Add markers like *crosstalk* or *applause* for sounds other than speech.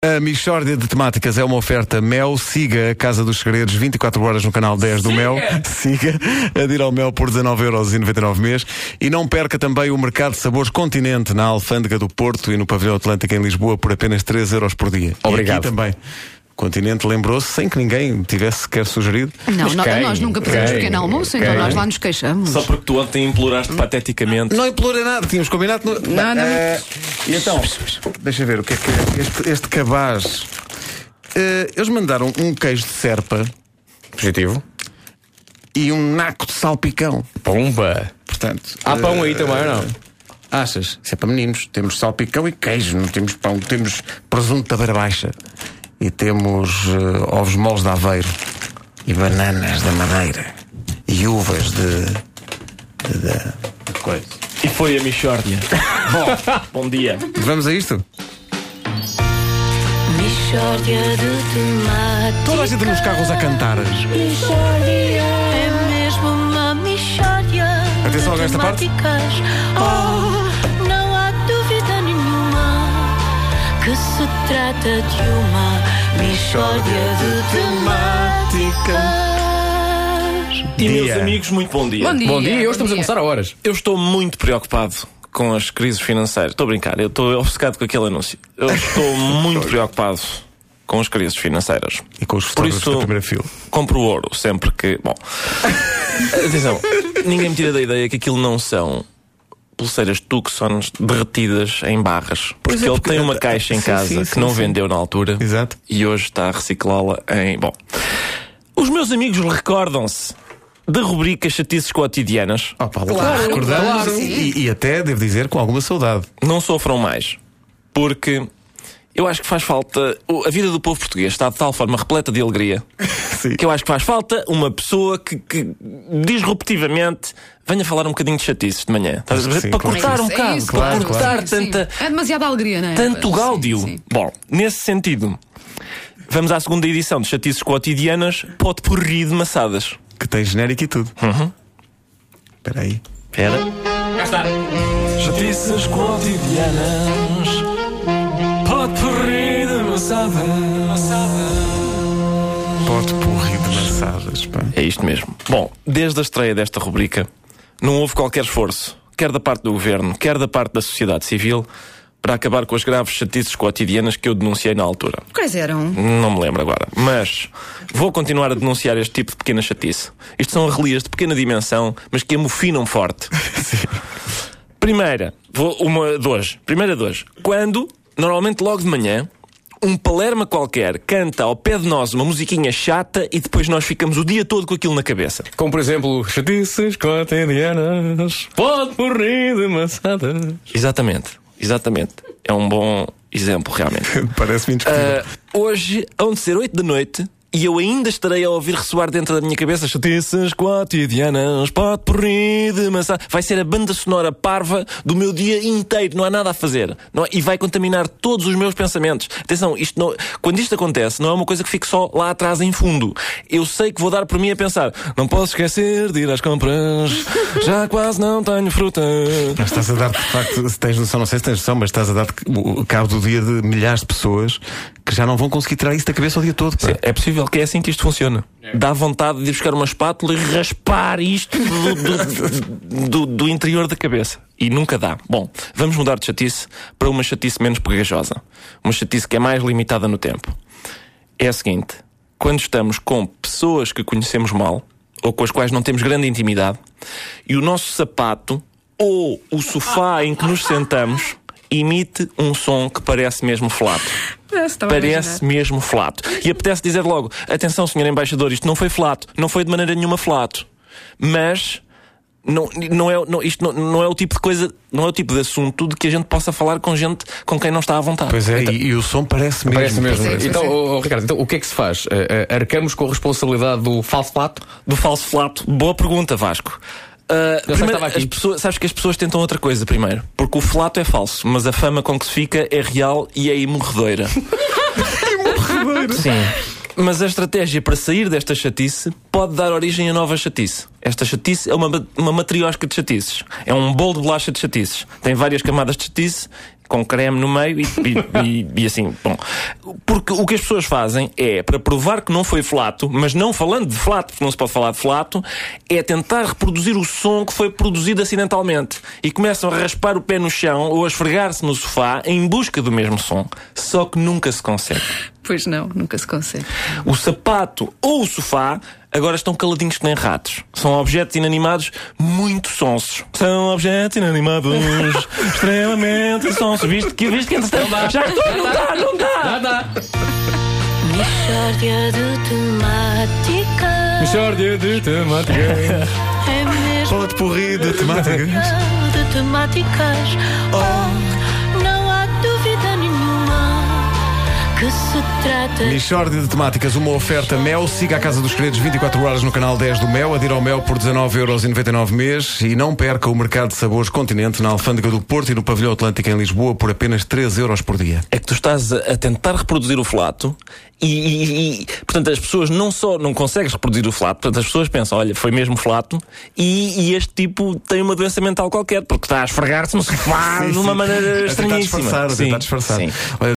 A Michórdia de Temáticas é uma oferta Mel. Siga a Casa dos Segredos 24 horas no canal 10 do Mel. *laughs* Siga. Adira ao Mel por 19,99€ mês. E não perca também o Mercado de Sabores Continente na Alfândega do Porto e no Pavilhão Atlântico em Lisboa por apenas 3 euros por dia. Obrigado. E aqui também. Continente lembrou-se, sem que ninguém tivesse sequer sugerido. Não, Mas nó- quem? nós nunca pedimos pequeno almoço, então Quem? nós lá nos queixamos. Só porque tu ontem imploraste pateticamente. Não implorei nada, tínhamos combinado. No... Não, não. Eh, e então, deixa ver o que é que é este, este cabaz. Eh, eles mandaram um queijo de serpa Positivo. e um naco de salpicão. Pumba. Portanto, Há pão aí eh, também, ou não? Achas? Isso é para meninos. Temos salpicão e queijo, não temos pão. Temos presunto da beira baixa. E temos eh, ovos moles de aveiro. E bananas da madeira. E uvas de. de, de- coisa. E foi a Michórdia. *laughs* Bom, bom dia. Vamos a isto? Mishória de temáticas. Toda a gente nos carros a cantar. Mishória é mesmo uma mishória. Atenção a esta parte. Oh, trata de uma de temáticas. E meus Dia. amigos, muito bom dia. Bom dia. Bom dia, hoje estamos a começar a horas. Eu estou muito preocupado com as crises financeiras. Estou a brincar, eu estou obcecado com aquele anúncio. Eu estou *laughs* muito preocupado com as crises financeiras. E com os Por fotógrafos isso, da primeira fila. compro ouro sempre que. Bom. *laughs* Atenção, ninguém me tira da ideia que aquilo não são pulseiras Tucsons derretidas em barras. Porque, é, ele porque- tem uma caixa em sim, casa sim, que sim, não sim. vendeu na altura Exato. e hoje está a reciclá-la em. Bom. Os meus amigos recordam-se da rubrica Chatices Cotidianas. Oh, Paulo, recordamos claro, e, e até, devo dizer, com alguma saudade. não sofram mais. Porque eu acho que faz falta. A vida do povo português está de tal forma repleta de alegria *laughs* Sim. que eu acho que faz falta uma pessoa que, que disruptivamente venha falar um bocadinho de chatices de manhã. Estás a ver? Sim, para claro. cortar É um isso, é bocado, isso, para claro, cortar claro. Sim, sim. tanta, É demasiada alegria, não é? tanto gáudio. sim. Bom, nesse sentido, vamos à segunda edição de Chatices Cotidianas, pote porri de maçadas. Que tem genérico e tudo. Espera aí. Espera. Cá está. Chatices cotidianas. Pote porri de maçadas. Pá. É isto mesmo. Bom, desde a estreia desta rubrica, não houve qualquer esforço, quer da parte do governo, quer da parte da sociedade civil, para acabar com as graves chatices cotidianas que eu denunciei na altura. Quais eram? Não me lembro agora. Mas vou continuar a denunciar este tipo de pequena chatice. Isto são arrelias de pequena dimensão, mas que amofinam forte. *laughs* Primeira, vou, uma de hoje. Primeira de hoje. Quando, normalmente logo de manhã, um palerma qualquer canta ao pé de nós uma musiquinha chata e depois nós ficamos o dia todo com aquilo na cabeça. Como por exemplo, chatices cotidianas. Pode morrer de maçadas. Exatamente. Exatamente. É um bom exemplo, realmente. *laughs* Parece-me indiscutível. Uh, hoje, hão de ser 8 da noite e eu ainda estarei a ouvir ressoar dentro da minha cabeça chatices cotidianas, pode porrir de maçã. Vai ser a banda sonora parva do meu dia inteiro, não há nada a fazer. Não? E vai contaminar todos os meus pensamentos. Atenção, isto não, quando isto acontece, não é uma coisa que fique só lá atrás em fundo. Eu sei que vou dar por mim a pensar, não posso esquecer de ir às compras, *laughs* já quase não tenho fruta. Mas estás a dar, de facto, se tens noção, não sei se tens noção, mas estás a dar o cabo do dia de milhares de pessoas que já não vão conseguir tirar isso da cabeça o dia todo. pá. É possível que é assim que isto funciona. Dá vontade de ir buscar uma espátula e raspar isto do, do- do- do interior da cabeça. E nunca dá. Bom, vamos mudar de chatice para uma chatice menos pegajosa. Uma chatice que é mais limitada no tempo. É a seguinte: quando estamos com pessoas que conhecemos mal, ou com as quais não temos grande intimidade, e o nosso sapato ou o sofá em que nos sentamos emite um som que parece mesmo flato. Parece mesmo flato. E apetece dizer logo: atenção, senhor embaixador, isto não foi flato, não foi de maneira nenhuma flato. Mas. Não, não, é, não, isto não, não é o tipo de coisa, não é o tipo de assunto de que a gente possa falar com gente com quem não está à vontade. Pois é, e, e o som parece mesmo. Parece mesmo. É, então, é. oh, oh, Ricardo, então, o que é que se faz? Eh, eh, arcamos com a responsabilidade do falso flato? Do falso flato. Boa pergunta, Vasco. Ah, primeiro, estava aqui. as pessoas, sabes que as pessoas tentam outra coisa primeiro. Porque o flato é falso, mas a fama com que se fica é real e é *laughs* imorredoira. Sim. Mas a estratégia para sair desta chatice pode dar origem a nova chatice. Esta chatice é uma, uma matriosca de chatices. É um bolo de bolacha de chatices. Tem várias camadas de chatice com creme no meio e, e- *laughs* e- e assim, bom. Porque o que as pessoas fazem é, para provar que não foi flato, mas não falando de flato, porque não se pode falar de flato, é tentar reproduzir o som que foi produzido acidentalmente. E começam a raspar o pé no chão ou a esfregar-se no sofá em busca do mesmo som. Só que nunca se consegue. Pois não, nunca se consegue. O sapato ou o sofá agora estão caladinhos que nem ratos. São objetos inanimados muito sonsos. São objetos inanimados *laughs* extremamente sonsos. Viste que, viste que entretanto, já estou, não dá, não dá. Ah, dá. Mixórdia de temáticas. Michórdia de temática. É mesmo Pode porrir de temática. de temáticas. Oh, se trata Michórdia de temáticas, uma oferta Mel. Siga a Casa dos Segredos 24 horas no canal 10 do Mel. Adira ao Mel por 19,99€ mês. E não perca o mercado de sabores Continente na Alfândega do Porto e no Pavilhão Atlântico em Lisboa por apenas 3 euros por dia. É que tu estás a, tentar reproduzir o flato e, e- e, portanto, as pessoas não só não consegues reproduzir o flato, portanto, as pessoas pensam, olha, foi mesmo flato e, e este tipo tem uma doença mental qualquer, porque está a esfregar-se no sofá *laughs* de uma maneira A tentar estranhíssima. disfarçar, a tentar disfarçar. sim.